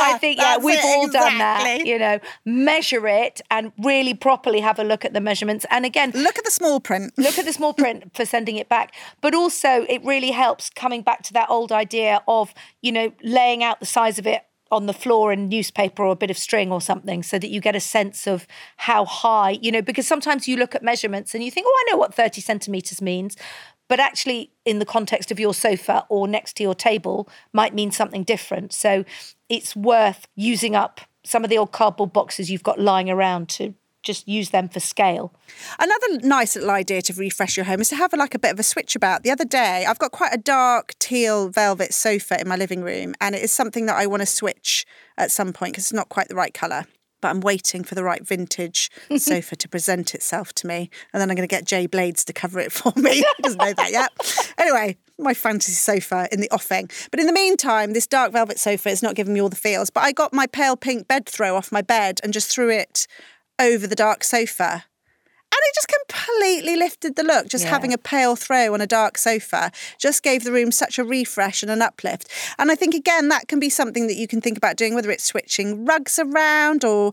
I think, yeah, we've it, all done that, you know, measure it and really properly have a look at the measurements. And again, Look at the small print. look at the small print for sending it back but also it really helps coming back to that old idea of you know laying out the size of it on the floor in newspaper or a bit of string or something so that you get a sense of how high you know because sometimes you look at measurements and you think oh i know what 30 centimeters means but actually in the context of your sofa or next to your table might mean something different so it's worth using up some of the old cardboard boxes you've got lying around to just use them for scale Another nice little idea to refresh your home is to have like a bit of a switch about. The other day, I've got quite a dark teal velvet sofa in my living room, and it is something that I want to switch at some point because it's not quite the right colour. But I'm waiting for the right vintage sofa to present itself to me, and then I'm going to get Jay Blades to cover it for me. He doesn't know that yet. Anyway, my fantasy sofa in the offing. But in the meantime, this dark velvet sofa is not giving me all the feels. But I got my pale pink bed throw off my bed and just threw it over the dark sofa. And it just completely lifted the look. Just Yeah. having a pale throw on a dark sofa just gave the room such a refresh and an uplift. And I think, again, that can be something that you can think about doing, whether it's switching rugs around or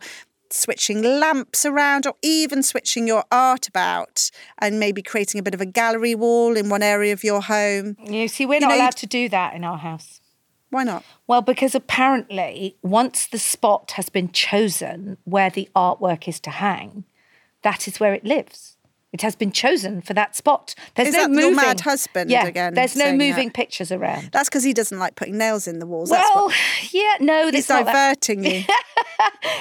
switching lamps around or even switching your art about and maybe creating a bit of a gallery wall in one area of your home. You see, we're You not know, allowed to do that in our house. Why not? Well, because apparently, once the spot has been chosen where the artwork is to hang, that is where it lives. It has been chosen for that spot. There's Is no that moving. your mad husband yeah, again There's no saying that? moving pictures around. That's because he doesn't like putting nails in the walls. That's Well, what, yeah, no, he's that's not that. diverting you.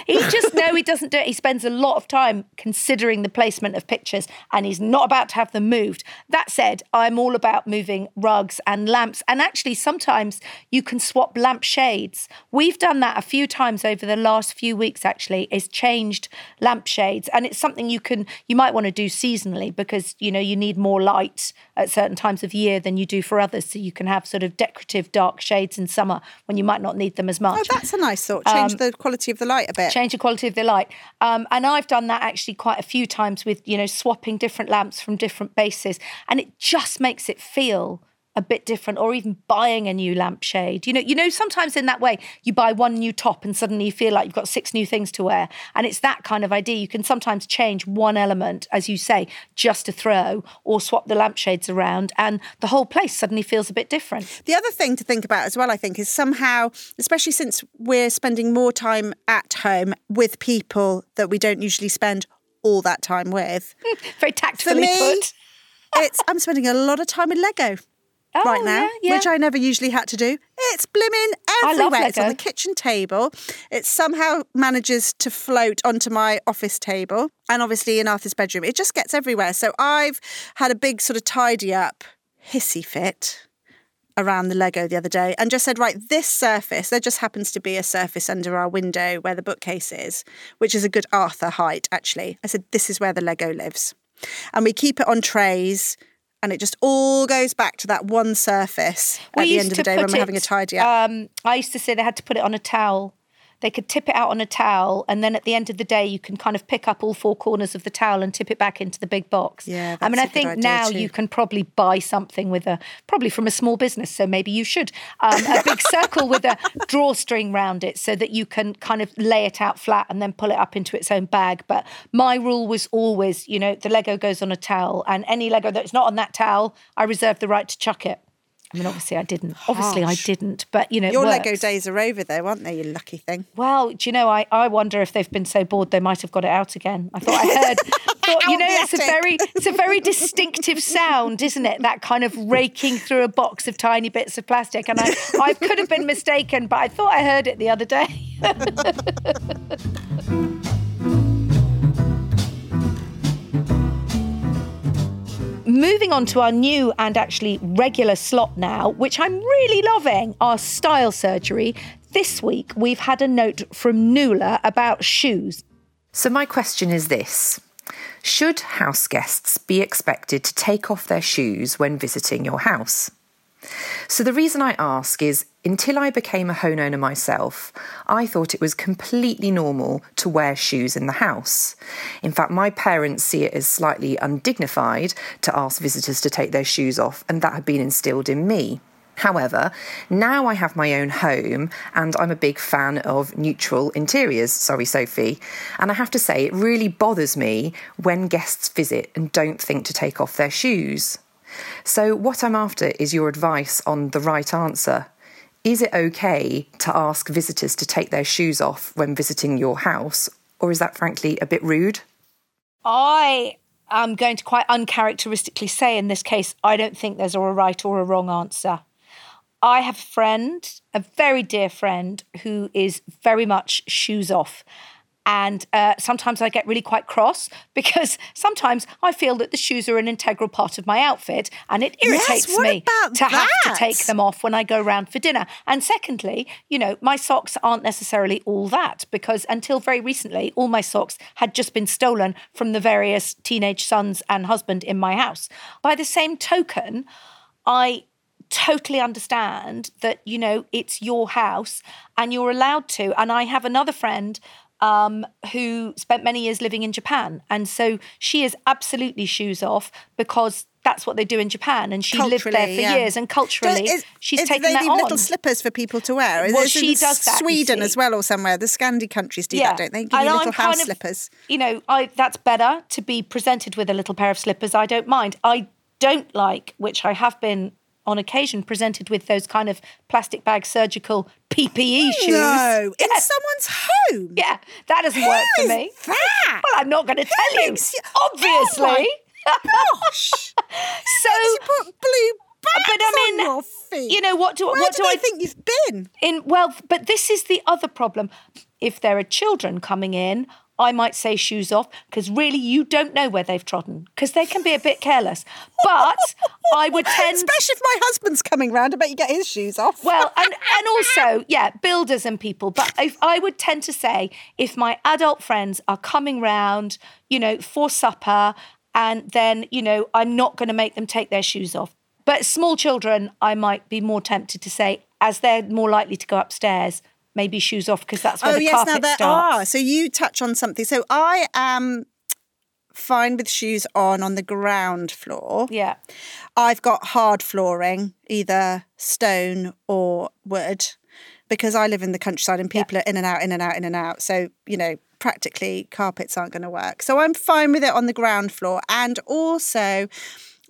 He just no, he doesn't do it. He spends a lot of time considering the placement of pictures, and he's not about to have them moved. That said, I'm all about moving rugs and lamps, and actually, sometimes you can swap lamp shades. We've done that a few times over the last few weeks. Actually, is changed lamp shades, and it's something you can you might want to do seasonally because you know you need more light at certain times of year than you do for others. So you can have sort of decorative dark shades in summer when you might not need them as much Oh, that's a nice thought. Change the quality of the light a bit. change the quality of the light. Um, and I've done that actually quite a few times with, you know, swapping different lamps from different bases. And it just makes it feel a bit different or even buying a new lampshade. You know, you know, sometimes in that way, you buy one new top and suddenly you feel like you've got six new things to wear. And it's that kind of idea. You can sometimes change one element, as you say, just to throw or swap the lampshades around and the whole place suddenly feels a bit different. The other thing to think about as well, I think, is somehow, especially since we're spending more time at home with people that we don't usually spend all that time with, Very tactfully me, put. it's I'm spending a lot of time with Lego. Right Oh, now, yeah, yeah. which I never usually had to do. It's blimmin' everywhere. It's on the kitchen table. It somehow manages to float onto my office table and obviously in Arthur's bedroom. It just gets everywhere. So I've had a big sort of tidy up hissy fit around the Lego the other day and just said, right, this surface, there just happens to be a surface under our window where the bookcase is, which is a good Arthur height, actually. I said, this is where the Lego lives. And we keep it on trays and it just all goes back to that one surface at the end of the day when we're having a tidy up. Um, I used to say they had to put it on a towel. They could tip it out on a towel, and then at the end of the day, you can kind of pick up all four corners of the towel and tip it back into the big box. Yeah, I mean, I think now too. you can probably buy something with a probably from a small business, so maybe you should um, a big circle with a drawstring round it, so that you can kind of lay it out flat and then pull it up into its own bag. But my rule was always, you know, the Lego goes on a towel, and any Lego that's not on that towel, I reserve the right to chuck it. I mean, obviously, I didn't. Obviously, I didn't. But you know, Your Lego days are over though, aren't they, you lucky thing? Well, do you know, I, I wonder if they've been so bored they might have got it out again. I thought I heard. thought, you know, it's a very it's a very distinctive sound, isn't it? That kind of raking through a box of tiny bits of plastic. And I, I could have been mistaken, but I thought I heard it the other day. Moving on to our new and actually regular slot now, which I'm really loving, our style surgery. This week we've had a note from Nula about shoes. So, my question is this Should house guests be expected to take off their shoes when visiting your house? So, the reason I ask is until I became a home owner myself, I thought it was completely normal to wear shoes in the house. In fact, my parents see it as slightly undignified to ask visitors to take their shoes off, and that had been instilled in me. However, now I have my own home and I'm a big fan of neutral interiors. Sorry, Sophie. And I have to say, it really bothers me when guests visit and don't think to take off their shoes. So, what I'm after is your advice on the right answer. Is it okay to ask visitors to take their shoes off when visiting your house, or is that frankly a bit rude? I am going to quite uncharacteristically say in this case, I don't think there's a right or a wrong answer. I have a friend, a very dear friend, who is very much shoes off. And uh, sometimes I get really quite cross because sometimes I feel that the shoes are an integral part of my outfit and it irritates what me to have to take them off when I go round for dinner. And secondly, you know, my socks aren't necessarily all that because until very recently, all my socks had just been stolen from the various teenage sons and husband in my house. By the same token, I totally understand that you know it's your house and you're allowed to and i have another friend um, who spent many years living in Japan. And so she is absolutely shoes off because that's what they do in Japan, and she lived there for yeah. years. And culturally, Is- she's is- taken they that leave on. little slippers for people to wear. Well, Is- she is does that, Sweden as well, or somewhere. The Scandi countries do that, don't they? Give And you I'm little kind house of- slippers. You know, I that's better to be presented with a little pair of slippers. I don't mind. I don't like, which I have been on occasion presented with those kind of plastic bag surgical PPE shoes. No, in someone's home. Yeah, that doesn't work for is me. that? Well, I'm not going to tell you. you- Oh Obviously. Gosh, so, you put blue bags but I mean, on your feet. you know, what do Where what do I think you've been? in well but this is the other problem if there are children coming in i might say shoes off because really you don't know where they've trodden because they can be a bit careless. But i would tend Especially if my husband's coming round, I bet you get his shoes off. well and and also yeah builders and people. But if i would tend to say if my adult friends are coming round you know for supper and then you know i'm not going to make them take their shoes off. But small children i might be more tempted to say as they're more likely to go upstairs maybe shoes off because that's where oh the yes, carpet now there starts are. So you touch on something. So I am fine with shoes on on the ground floor. yeah I've got hard flooring, either stone or wood, because I live in the countryside and people are in and out, in and out, in and out. So, you know, practically carpets aren't going to work. So I'm fine with it on the ground floor. And also,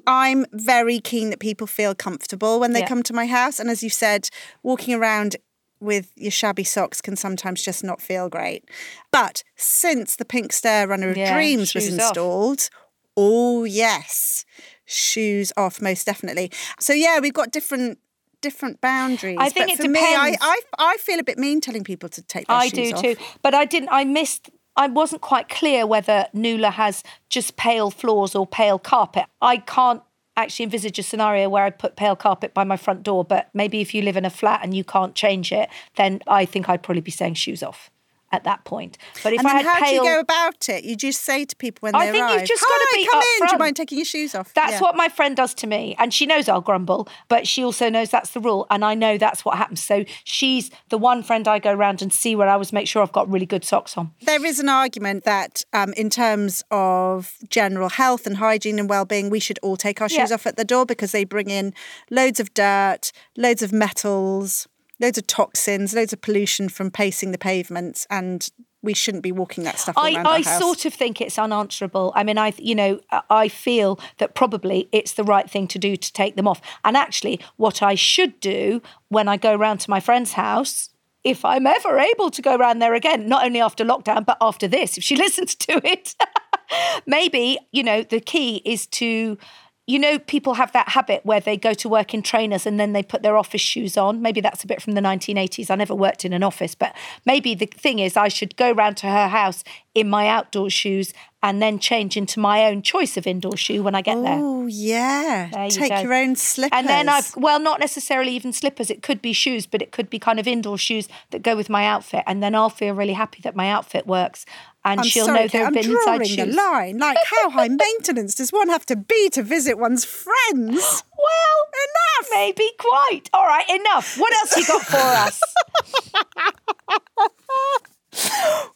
I'm very keen that people feel comfortable when they Yeah. come to my house. And as you said, walking around with your shabby socks can sometimes just not feel great. But since the Pink Stair Runner of Yeah, Dreams was shoes off. installed, oh yes, shoes off most definitely. So yeah, we've got different different boundaries. I think but it for me, I, depends. I I feel a bit mean telling people to take their I do off. too. But I didn't. I missed. I wasn't quite clear whether Nula has just pale floors or pale carpet. I can't actually envisage a scenario where I'd put pale carpet by my front door. But maybe if you live in a flat and you can't change it, then I think I'd probably be saying shoes off at that point. But if And I had how pale, do you go about it? You just say to people when I they think you've arrive, just gotta "Hi, be come in. Do you mind taking your shoes off?" That's Yeah. what my friend does to me. And she knows I'll grumble, but she also knows that's the rule. And I know that's what happens. So she's the one friend I go around and see where I always make sure I've got really good socks on. There is an argument that, um, in terms of general health and hygiene and well-being, we should all take our shoes Yeah. off at the door because they bring in loads of dirt, loads of metals, loads of toxins, loads of pollution from pacing the pavements, and we shouldn't be walking that stuff I, I sort of think it's unanswerable. I mean, I you know I feel that probably it's the right thing to do to take them off. And actually, what I should do when I go round to my friend's house. If I'm ever able to go round there again, not only after lockdown, but after this, if she listens to it, maybe, you know, the key is to, you know, people have that habit where they go to work in trainers and then they put their office shoes on. Maybe that's a bit from the 1980s. I never worked in an office, but maybe the thing is I should go round to her house in my outdoor shoes and then change into my own choice of indoor shoe when I get there. Oh yeah, There you take go. your own slippers. And then I've well, not necessarily even slippers. It could be shoes, but it could be kind of indoor shoes that go with my outfit. And then I'll feel really happy that my outfit works, and I'm she'll sorry, know there have been inside the shoes. line. Like, how high maintenance does one have to be to visit one's friends? Well, enough. Maybe quite. All right, enough. What else you got for us?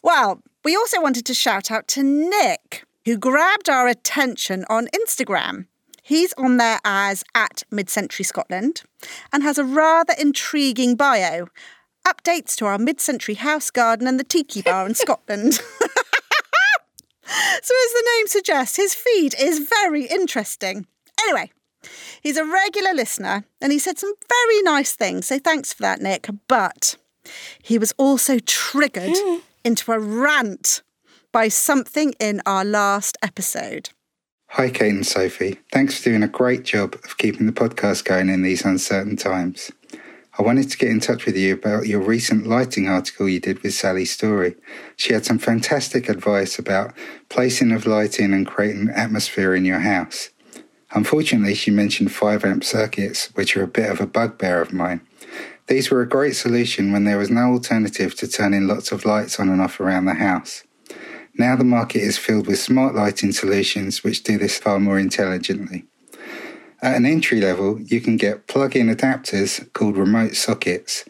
Well, we also wanted to shout out to Nick, who grabbed our attention on Instagram. He's on there as at Mid Century Scotland and has a rather intriguing bio. Updates to our mid century house garden and the tiki bar in Scotland. so, as the name suggests, his feed is very interesting. Anyway, he's a regular listener and he said some very nice things. So, thanks for that, Nick. But he was also triggered into a rant by something in our last episode. Hi, Kate and Sophie. Thanks for doing a great job of keeping the podcast going in these uncertain times. I wanted to get in touch with you about your recent lighting article you did with Sally Storey. She had some fantastic advice about placing of lighting and creating atmosphere in your house. Unfortunately, she mentioned 5 amp circuits, which are a bit of a bugbear of mine. These were a great solution when there was no alternative to turning lots of lights on and off around the house. Now the market is filled with smart lighting solutions which do this far more intelligently. At an entry level, you can get plug in adapters called remote sockets,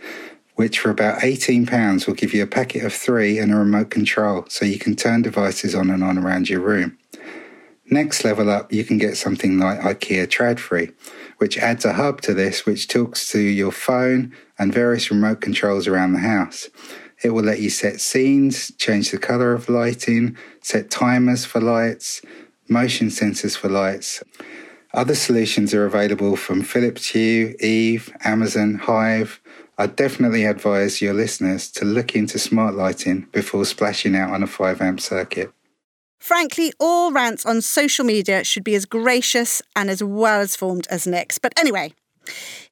which for about £18 will give you a packet of three and a remote control so you can turn devices on and on around your room. Next level up, you can get something like IKEA Tradfri, which adds a hub to this which talks to your phone and various remote controls around the house. It will let you set scenes, change the colour of lighting, set timers for lights, motion sensors for lights. Other solutions are available from Philips Hue, Eve, Amazon, Hive. I definitely advise your listeners to look into smart lighting before splashing out on a 5 amp circuit. Frankly, all rants on social media should be as gracious and as well as formed as Nick's. But anyway,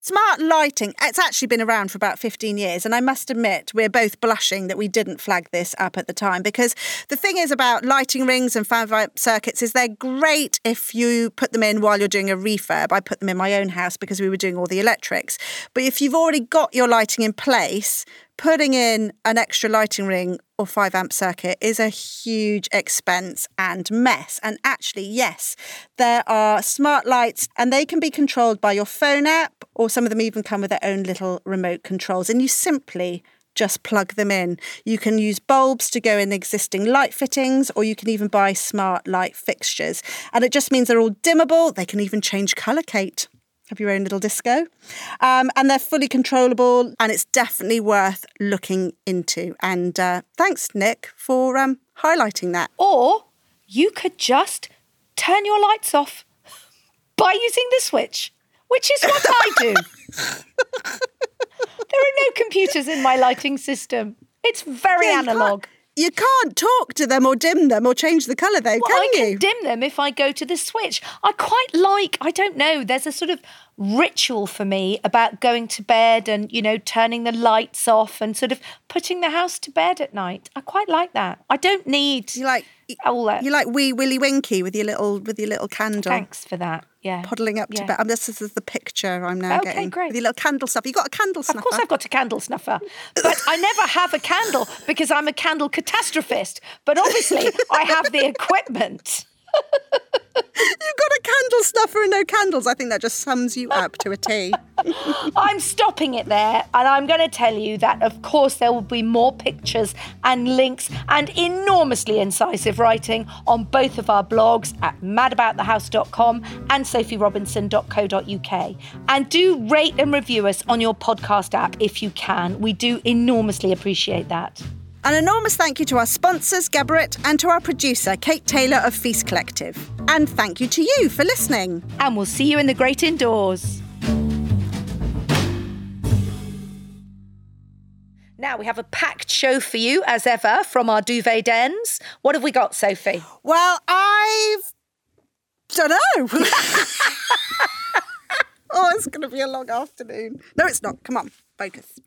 Smart lighting, it's actually been around for about 15 years. And I must admit, we're both blushing that we didn't flag this up at the time because the thing is about lighting rings and fan circuits is they're great if you put them in while you're doing a refurb. I put them in my own house because we were doing all the electrics. But if you've already got your lighting in place, putting in an extra lighting ring or 5 amp circuit is a huge expense and mess. And actually, yes, there are smart lights and they can be controlled by your phone app, or some of them even come with their own little remote controls. And you simply just plug them in. You can use bulbs to go in existing light fittings, or you can even buy smart light fixtures. And it just means they're all dimmable. They can even change colour, Kate have your own little disco. Um, and they're fully controllable, and it's definitely worth looking into. And uh, thanks, Nick, for um, highlighting that. Or you could just turn your lights off by using the switch, which is what I do. there are no computers in my lighting system. It's very yeah, analog you can't talk to them or dim them or change the colour though, well, can I you? I can dim them if I go to the switch. I quite like, I don't know, there's a sort of ritual for me about going to bed and, you know, turning the lights off and sort of putting the house to bed at night. I quite like that. I don't need you like all that. You like wee Willie Winkie with your little with your little candle. Thanks for that. Yeah. Poddling up yeah. to bed. Um, this is the picture I'm now okay, getting. great. With your little candle snuffer. You got a candle snuffer? Of course I've got a candle snuffer. But I never have a candle because I'm a candle catastrophist. But obviously I have the equipment. You've got a candle snuffer and no candles. I think that just sums you up to a T. I'm stopping it there, and I'm going to tell you that, of course, there will be more pictures and links and enormously incisive writing on both of our blogs at madaboutthehouse.com and sophierobinson.co.uk. And do rate and review us on your podcast app if you can. We do enormously appreciate that. An enormous thank you to our sponsors, Geberit, and to our producer, Kate Taylor of Feast Collective. And thank you to you for listening. And we'll see you in the great indoors. Now we have a packed show for you, as ever, from our duvet dens. What have we got, Sophie? Well, I've. don't know. oh, it's going to be a long afternoon. No, it's not. Come on, focus.